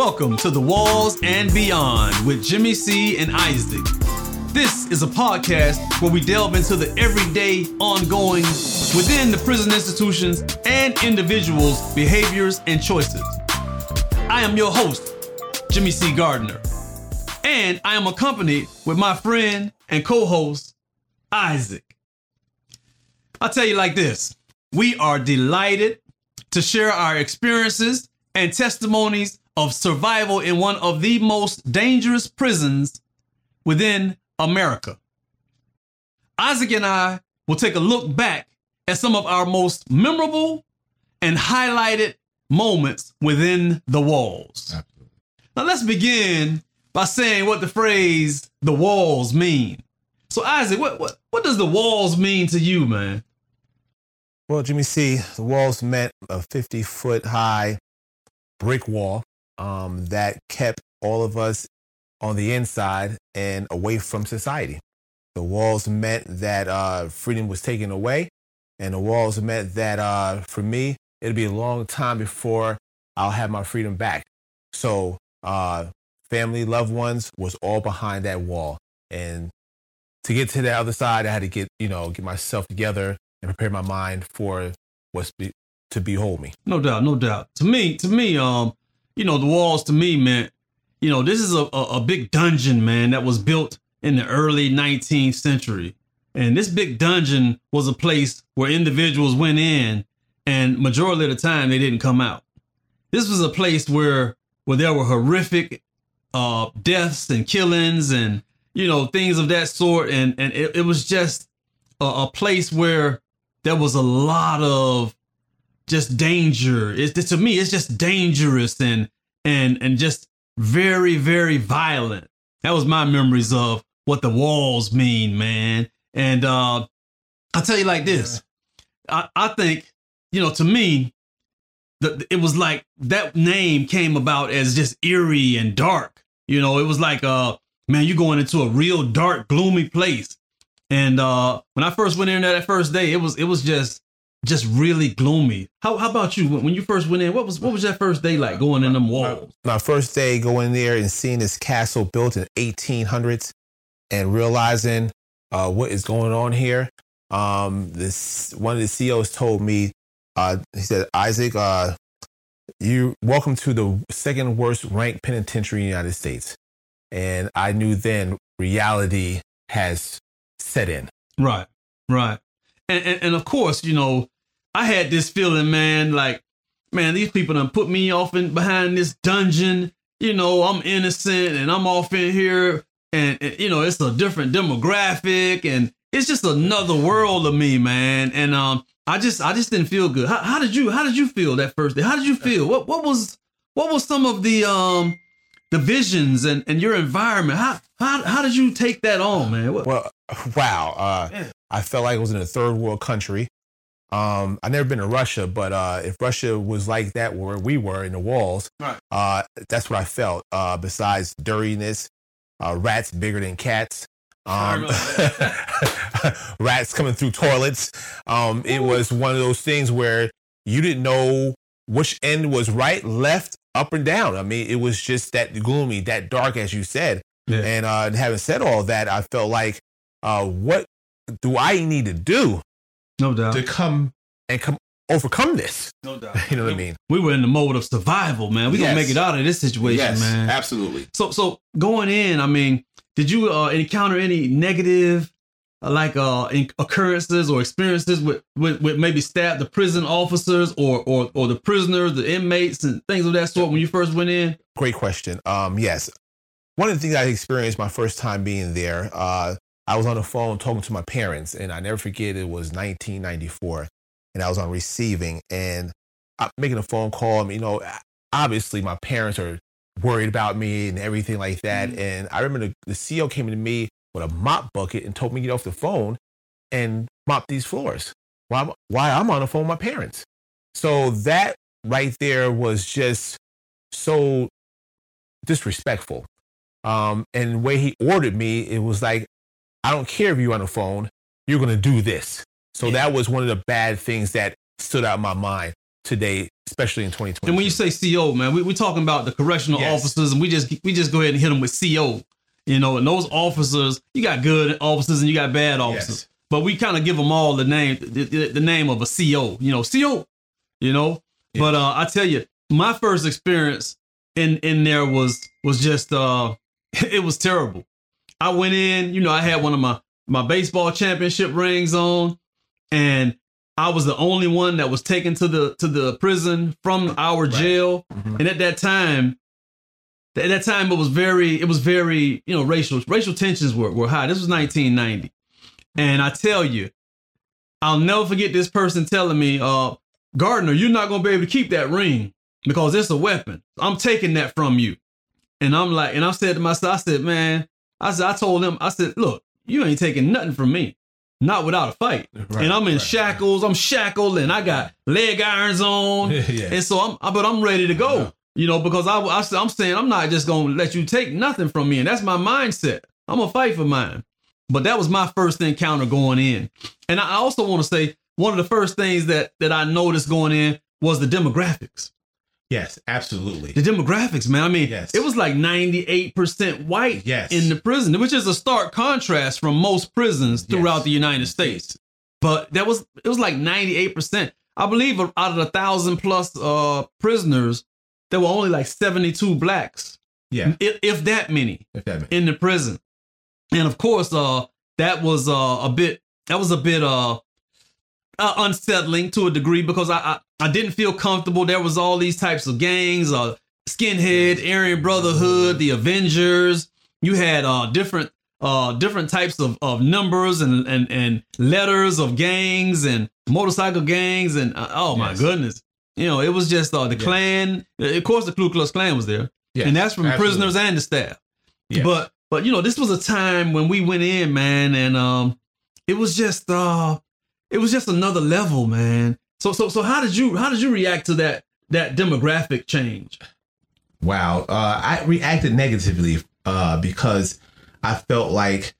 Welcome to The Walls and Beyond with Jimmie C and Isaac. This is a podcast where we delve into the everyday, ongoing, within the prison institutions and individuals' behaviors and choices. I am your host, Jimmie C. Gardner, and I am accompanied with my friend and co host, Isaac. I'll tell you like this we are delighted to share our experiences and testimonies of survival in one of the most dangerous prisons within America. Isaac and I will take a look back at some of our most memorable and highlighted moments within the walls. Absolutely. Now let's begin by saying what the phrase the walls mean. So Isaac, what what what does the walls mean to you, man? Well, Jimmie C, the walls meant a 50 foot high brick wall um, that kept all of us on the inside and away from society. The walls meant that uh, freedom was taken away, and the walls meant that uh, for me, it'd be a long time before I'll have my freedom back. So, uh, family, loved ones was all behind that wall. And to get to the other side, I had to get, you know, get myself together and prepare my mind for what's be, to behold me. No doubt, no doubt. To me, to me, um, you know, the walls to me meant, you know, this is a, a, a big dungeon, man, that was built in the early 19th century. And this big dungeon was a place where individuals went in and majority of the time they didn't come out. This was a place where where there were horrific uh, deaths and killings and you know things of that sort and and it, it was just a, a, place where there was a lot of just danger. It's to me, it's just dangerous and and and just very very violent. That was my memories of what the walls mean, man. And uh I'll tell you like this. I, I think, you know, to me, the, it was like that name came about as just eerie and dark. You know, it was like, uh, man, you're going into a real dark, gloomy place. And uh, when I first went in there that first day, it was it was just just really gloomy. How how about you? When you first went in, what was what was that first day like going in them walls? My first day going there and seeing this castle built in 1800s and realizing uh, what is going on here. Um, this one of the COs told me, uh, he said, Isaac, uh, you welcome to the second worst ranked penitentiary in the United States. And I knew then reality has set in. Right, right and, and, and of course, you know, I had this feeling, man, like, man, these people done put me off in behind this dungeon. You know, I'm innocent and I'm off in here, and, and you know, it's a different demographic, and it's just another world of me, man. And um, I just, I just didn't feel good. How, how did you, how did you feel that first day? How did you feel? What, what was, what was some of the um, the visions and, and your environment? How, how, how did you take that on, man? What? Well, wow. Uh, I felt like I was in a third world country. Um, I've never been to Russia, but uh, if Russia was like that where we were in the walls, right. uh, that's what I felt. Uh, besides dirtiness, uh, rats bigger than cats, um, rats coming through toilets. Um, it was one of those things where you didn't know which end was right, left, up, and down. I mean, it was just that gloomy, that dark, as you said. Yeah. And uh, having said all that, I felt like uh, what do I need to do? No doubt. To come and come overcome this. No doubt. You know what I mean? We were in the mode of survival, man. We yes. gonna make it out of this situation, yes, man. Absolutely. So so going in, I mean, did you uh, encounter any negative uh, like uh occurrences or experiences with, with with maybe staff the prison officers or or or the prisoners the inmates and things of that sort when you first went in great question um yes one of the things i experienced my first time being there uh I was on the phone talking to my parents, and I never forget it was 1994, and I was on receiving, and I'm making a phone call. And, you know, obviously my parents are worried about me and everything like that. Mm-hmm. And I remember the, the CO came to me with a mop bucket and told me to get off the phone and mop these floors while I'm, while I'm on the phone with my parents. So that right there was just so disrespectful. Um, and the way he ordered me, it was like I don't care if you're on the phone, you're going to do this. So yeah. that was one of the bad things that stood out in my mind today, especially in 2020. And when you say CO, man, we, we're talking about the correctional Yes. officers, and we just we just go ahead and hit them with CO. You know, and those officers, you got good officers and you got bad officers, Yes. but we kind of give them all the name the, the, the name of a CO. You know, CO. You know, but uh, I tell you, my first experience in in there was was just uh, it was terrible. I went in, you know, I had one of my my baseball championship rings on, and I was the only one that was taken to the to the prison from our jail. Mhm. And at that time, at that time it was very it was very you know racial racial tensions were were high. This was 1990, and I tell you, I'll never forget this person telling me, "Uh, Gardner, you're not gonna be able to keep that ring because it's a weapon. I'm taking that from you." And I'm like, and I said to myself, I said, man, I said, I told him, I said, look, you ain't taking nothing from me, not without a fight. Right, and I'm in right. shackles, I'm shackled, and I got leg irons on, yeah. and so I'm, I- but I'm ready to go. Yeah. You know, because I, I, I'm saying I'm not just gonna let you take nothing from me, and that's my mindset. I'm gonna fight for mine. But that was my first encounter going in, and I also want to say one of the first things that that I noticed going in was the demographics. Yes, absolutely. The demographics, man. I mean, Yes. it was like 98% white Yes. in the prison, which is a stark contrast from most prisons throughout Yes. the United States. But that was it was like 98%. I believe out of the thousand plus uh prisoners, there were only like 72 blacks, Yeah, if, if that many if that makes in the prison. And of course, uh, that was uh, a bit that was a bit uh, uh unsettling to a degree because I, I I didn't feel comfortable. There was all these types of gangs, uh, skinhead, Aryan Brotherhood, the Avengers. You had uh different uh different types of, of numbers and, and and letters of gangs and motorcycle gangs and uh, oh my Yes. goodness. You know, it was just uh, the Yes. Klan. Of course, the Ku Klux Klan was there, Yes, and that's from absolutely. prisoners and the staff. But but you know, this was a time when we went in, man, and um it was just uh it was just another level, man. So so so how did you how did you react to that that demographic change? Wow. Uh, I reacted negatively uh, because I felt like,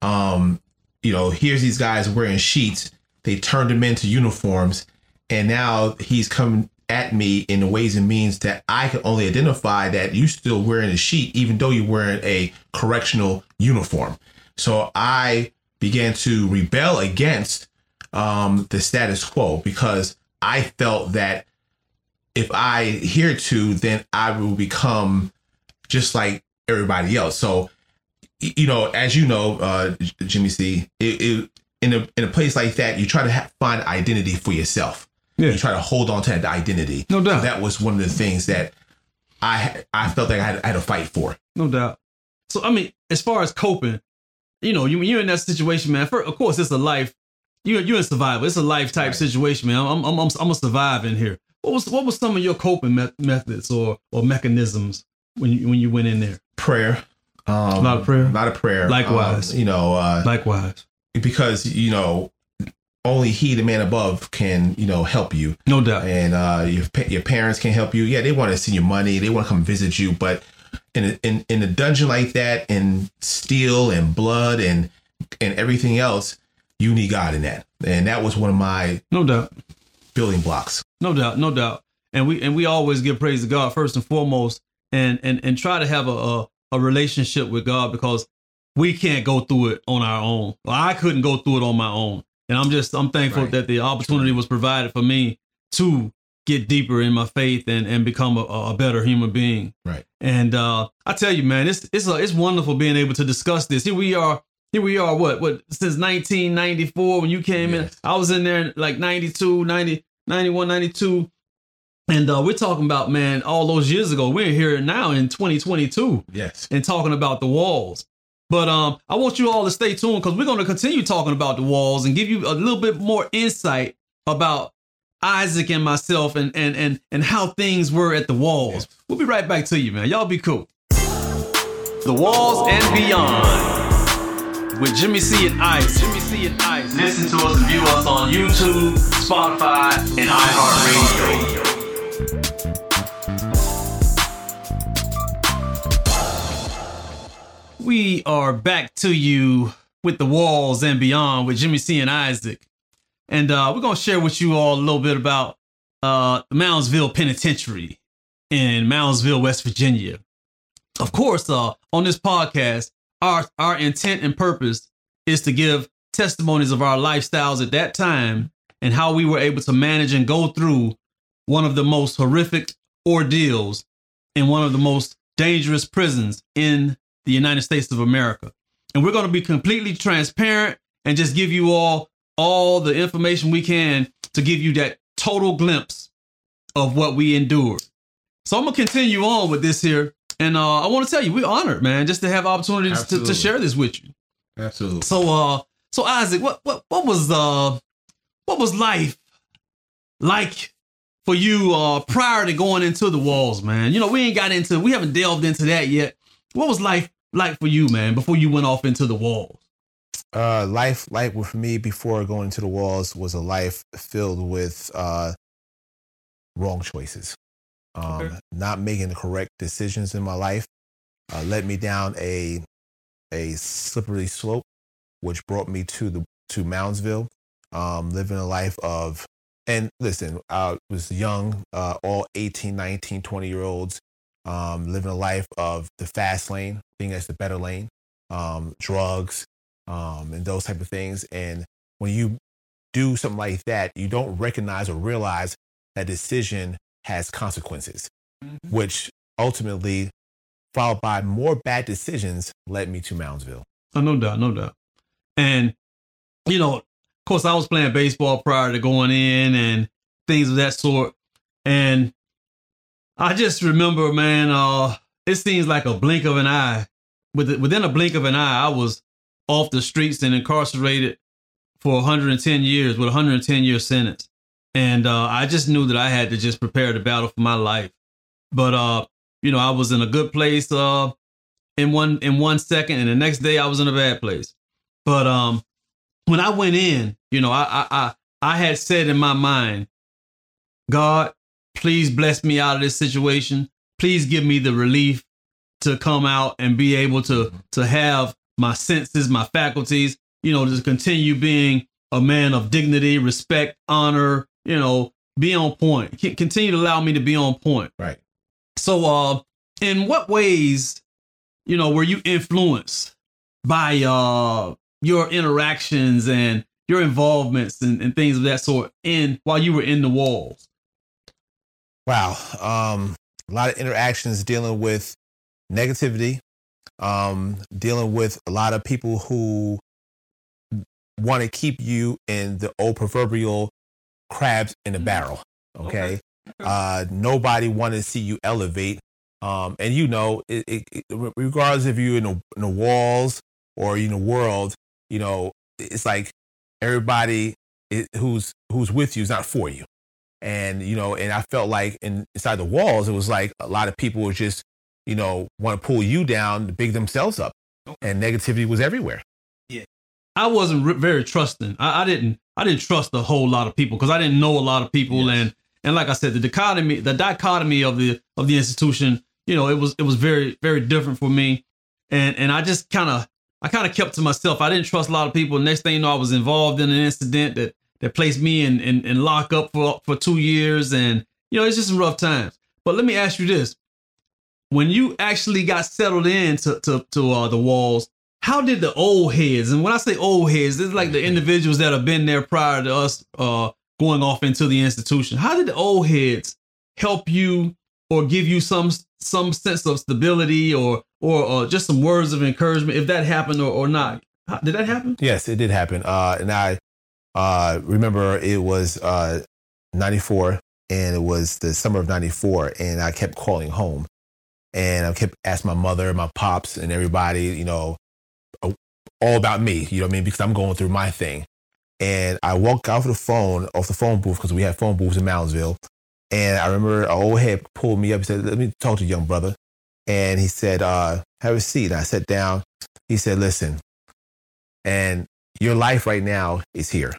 um, you know, here's these guys wearing sheets. They turned them into uniforms, and now he's coming at me in the ways and means that I can only identify that you're still wearing a sheet, even though you're wearing a correctional uniform. So I began to rebel against um, the status quo because I felt that if I adhere to, then I will become just like everybody else. So, you know, as you know, uh, Jimmie C, it, it, in a in a place like that, you try to ha- find identity for yourself. Yeah. You try to hold on to that identity. No doubt. That was one of the things that I I felt like I had, I had to fight for. No doubt. So I mean, as far as coping, you know, you you're in that situation, man. For, of course, it's a life. You you're in survival. It's a life type Right. situation, man. I'm I'm I'm I'm a survive in here. What was what was some of your coping met- methods or or mechanisms when you when you went in there? Prayer. Um, A lot of prayer? A lot of prayer. Likewise. Um, you know, uh, Likewise, because you know, only He, the man above, can you know help you. no doubt. and uh, your your parents can help you. Yeah, they want to see your money. They want to come visit you, but in a, in in a dungeon like that, and steel and blood and and everything else, you need God in that. And that was one of my No doubt. building blocks. No doubt, no doubt. And we and we always give praise to God first and foremost, and and and try to have a a, a relationship with God because we can't go through it on our own. I couldn't go through it on my own, and I'm just I'm thankful Right. that the opportunity was provided for me to get deeper in my faith and and become a, a better human being. Right. And uh, I tell you, man, it's it's a, it's wonderful being able to discuss this. Here we are. Here we are. What what since 1994 when you came in? I was in there like 92, 90, 91, 92. And uh, we're talking about man, all those years ago. We're here now in 2022 Yes. and talking about the walls. But um, I want you all to stay tuned because we're going to continue talking about the walls and give you a little bit more insight about Isaac and myself and and and and how things were at the walls. Yes. We'll be right back to you, man. Y'all be cool. The walls and beyond with Jimmie C and Ice. Jimmie C and Ice. Listen to us and view us on YouTube, Spotify, and iHeartRadio. We are back to you with the walls and beyond with Jimmie C and Isaac. And uh, we're to share with you all a little bit about uh, Moundsville Penitentiary in Moundsville, West Virginia. Of course, uh, on this podcast, our our intent and purpose is to give testimonies of our lifestyles at that time and how we were able to manage and go through one of the most horrific ordeals in one of the most dangerous prisons in the United States of America. And we're going to be completely transparent and just give you all all the information we can to give you that total glimpse of what we endured. So I'm gonna continue on with this here, and uh, I want to tell you we're honored, man, just to have opportunities to, to, share this with you. Absolutely. So, uh, so Isaac, what what what was uh, what was life like for you uh prior to going into the walls, man? You know, we ain't got into, we haven't delved into that yet. What was life like for you, man, before you went off into the walls? Uh, life, like with me before going into the walls, was a life filled with uh, wrong choices. Um, okay. Not making the correct decisions in my life uh, led me down a a slippery slope, which brought me to the to Moundsville, um, living a life of and listen, I was young, uh, all 18, 19, 20 year olds, um, living a life of the fast lane, being as the better lane, um, drugs, um, and those type of things. And when you do something like that, you don't recognize or realize that decision has consequences, mm-hmm. which ultimately, followed by more bad decisions, led me to Moundsville. Oh, no doubt, no doubt. And, you know, of course, I was playing baseball prior to going in and things of that sort. And I just remember, man, uh, it seems like a blink of an eye. Within a blink of an eye, I was off the streets and incarcerated for 110 years with a 110 year sentence. And uh, I just knew that I had to just prepare the battle for my life. But uh, you know, I was in a good place uh, in one in one second, and the next day I was in a bad place. But um, when I went in, you know, I I I, I had said in my mind, God, please bless me out of this situation. Please give me the relief to come out and be able to to have my senses, my faculties, you know, to continue being a man of dignity, respect, honor, you know, be on point. Continue to allow me to be on point. Right. So, uh, in what ways, you know, were you influenced by uh your interactions and your involvements and, and things of that sort in while you were in the walls? Wow. Um, a lot of interactions dealing with negativity, um, dealing with a lot of people who want to keep you in the old proverbial crabs in a mm-hmm. barrel. Okay. okay. Uh, nobody wanted to see you elevate. Um, and you know, it, it, it, regardless if you're in the, in the walls or in the world, you know, it's like everybody who's who's with you is not for you. And you know, and I felt like in, inside the walls, it was like a lot of people were just, you know, want to pull you down to big themselves up, and negativity was everywhere. Yeah, I wasn't very trusting. I, I didn't I didn't trust a whole lot of people because I didn't know a lot of people yes. and and like I said, the dichotomy the dichotomy of the of the institution, you know, it was it was very very different for me, and and I just kind of I kind of kept to myself. I didn't trust a lot of people. Next thing you know, I was involved in an incident that that placed me in in, in lockup for for two years, and you know, it's just some rough times. But let me ask you this: when you actually got settled in to to, to uh, the walls, how did the old heads, and when I say old heads, it's like the individuals that have been there prior to us uh, going off into the institution. How did the old heads help you or give you some some sense of stability or or, or just some words of encouragement if that happened or, or not? Did that happen? Yes, it did happen. Uh, and I uh, remember it was uh, 94 and it was the summer of 94 and I kept calling home and I kept asking my mother, my pops and everybody, you know, all about me, you know what I mean? Because I'm going through my thing. And I walked off the phone, off the phone booth, because we had phone booths in Moundsville. And I remember an old head pulled me up and said, Let me talk to you, young brother. And he said, uh, Have a seat. And I sat down. He said, Listen, and your life right now is here.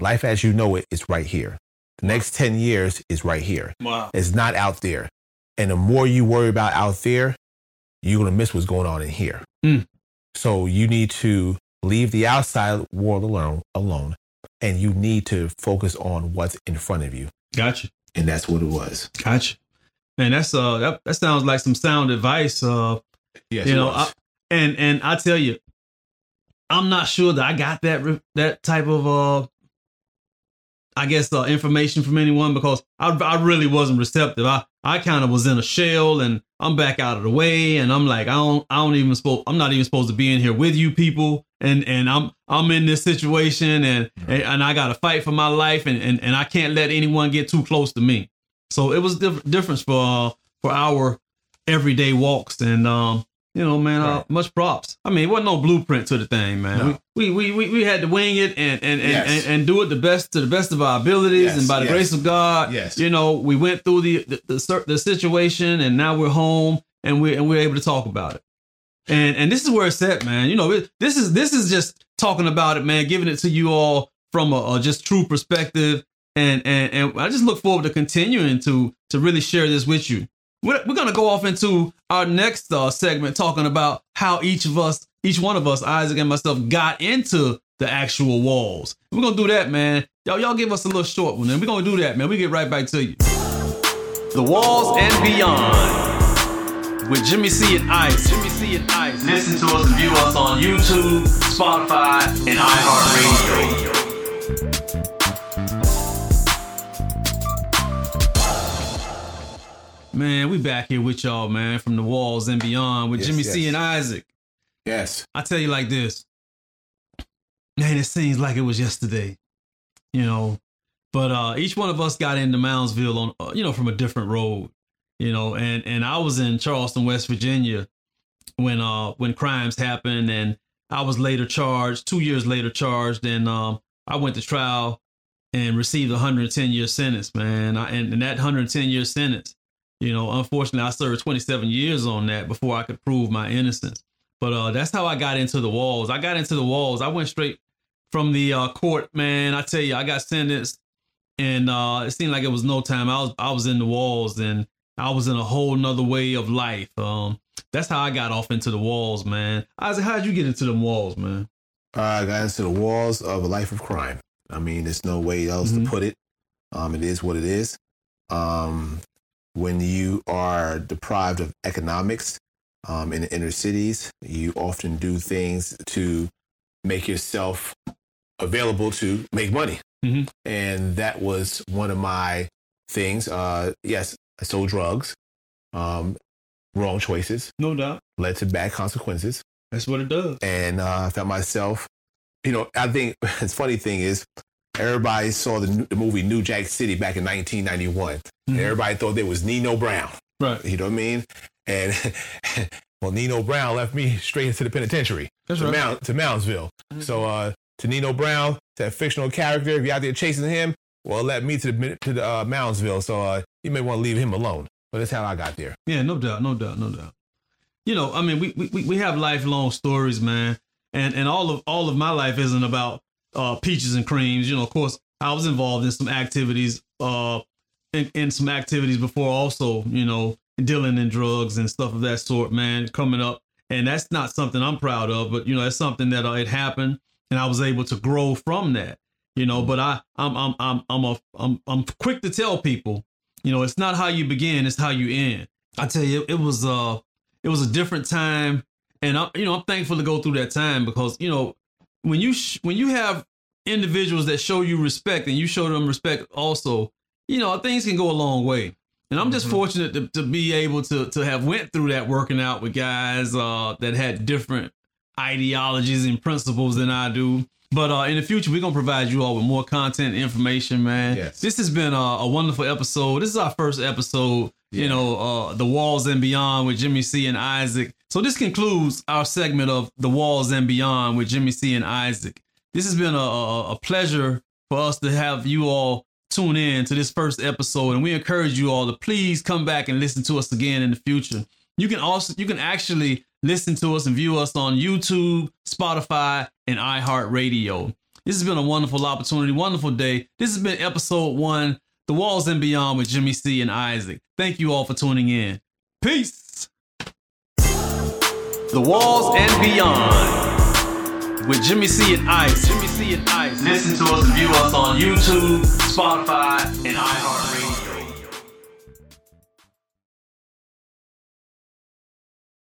Life as you know it is right here. The next 10 years is right here. Wow. It's not out there. And the more you worry about out there, you're going to miss what's going on in here. Mm. So you need to leave the outside world alone, alone, and you need to focus on what's in front of you. Gotcha. And that's what it was. Gotcha. Man, that's uh that, that sounds like some sound advice. Uh Yes, you know. I, and and I tell you, I'm not sure that I got that that type of uh I guess uh, information from anyone because I I really wasn't receptive. I I kind of was in a shell and I'm back out of the way and I'm like I don't I don't even supposed I'm not even supposed to be in here with you people and and I'm I'm in this situation and and, and I got to fight for my life and, and and I can't let anyone get too close to me. So it was diff- difference for uh, for our everyday walks and um you know man uh, much props. I mean it wasn't no blueprint to the thing man. No. We, we we we had to wing it and and and, Yes. and and do it the best to the best of our abilities Yes, and by the yes. grace of God. Yes. You know we went through the the, the the situation and now we're home and we and we're able to talk about it. And and this is where it's at, man. You know, it, this is this is just talking about it, man. Giving it to you all from a, a just true perspective, and and and I just look forward to continuing to to really share this with you. We're, we're gonna go off into our next uh, segment, talking about how each of us, each one of us, Isaac and myself, got into the actual walls. We're gonna do that, man. Y'all, y'all give us a little short one, and we're gonna do that, man. We get right back to you. The walls and beyond with Jimmie C and Ice. Jimmie C and Ice. Listen to us and view us on YouTube, Spotify, and iHeartRadio. Man, we back here with y'all, man, from the walls and beyond with Yes, Jimmie C and Isaac. yes. I tell you like this, man, it seems like it was yesterday, you know. But uh, each one of us got into Moundsville on, uh, you know, from a different road, you know. And and I was in Charleston, West Virginia, when uh when crimes happened, and I was later charged. Two years later, charged, and um I went to trial and received a 110 year sentence, man. I, and, and that 110 year sentence, you know, unfortunately, I served 27 years on that before I could prove my innocence. But uh, that's how I got into the walls. I got into the walls. I went straight from the uh, court, man. I tell you, I got sentenced, and uh, it seemed like it was no time. I was I was in the walls, and I was in a whole nother way of life. Um, that's how I got off into the walls, man. Isaac, how'd you get into them walls, man? I got into the walls of a life of crime. I mean, there's no way else Mhm. to put it. Um, it is what it is. Um, when you are deprived of economics um, in the inner cities, you often do things to make yourself available to make money. Mhm. And that was one of my things. Uh, yes, I sold drugs. Um, wrong choices No doubt. led to bad consequences That's what it does. and uh, I found myself, you know, I think it's funny thing is everybody saw the, the movie New Jack City back in 1991. And Mhm. everybody thought there was Nino Brown. Right. You know what I mean? And well, Nino Brown left me straight into the penitentiary That's to, right. Mount, to Moundsville. So uh, to Nino Brown, to that fictional character, if you're out there chasing him, well, it led me to the to the uh, Moundsville. So uh, you may want to leave him alone. But that's how I got there. Yeah, no doubt, no doubt, no doubt. You know, I mean, we we, we have lifelong stories, man, and and all of all of my life isn't about uh, peaches and creams. You know, of course, I was involved in some activities, uh, in, in some activities before, also, you know, dealing in drugs and stuff of that sort, man, coming up, and that's not something I'm proud of, but you know, it's something that uh, it happened, and I was able to grow from that. You know, but I I'm I'm I'm I'm a, I'm I'm quick to tell people you know, it's not how you begin, it's how you end. I tell you, it was uh it was a different time and I you know, I'm thankful to go through that time because, you know, when you sh- when you have individuals that show you respect and you show them respect also, you know, things can go a long way. And I'm just Mhm. fortunate to, to be able to to have went through that working out with guys uh that had different ideologies and principles than I do. But uh, in the future, we're gonna provide you all with more content and information, man. Yes. This has been a, a wonderful episode. This is our first episode, you know, uh, the walls and beyond with Jimmie C and Isaac. So this concludes our segment of the walls and beyond with Jimmie C and Isaac. This has been a, a, pleasure for us to have you all tune in to this first episode, and we encourage you all to please come back and listen to us again in the future. You can also you can actually listen to us and view us on YouTube, Spotify, and iHeartRadio. This has been a wonderful opportunity, wonderful day. This has been episode one, The Walls and Beyond with Jimmie C and Isaac. Thank you all for tuning in. Peace. The Walls and Beyond with Jimmie C and Ice. Jimmie C of ice. Listen to us and view us on YouTube, Spotify, and iHeartRadio.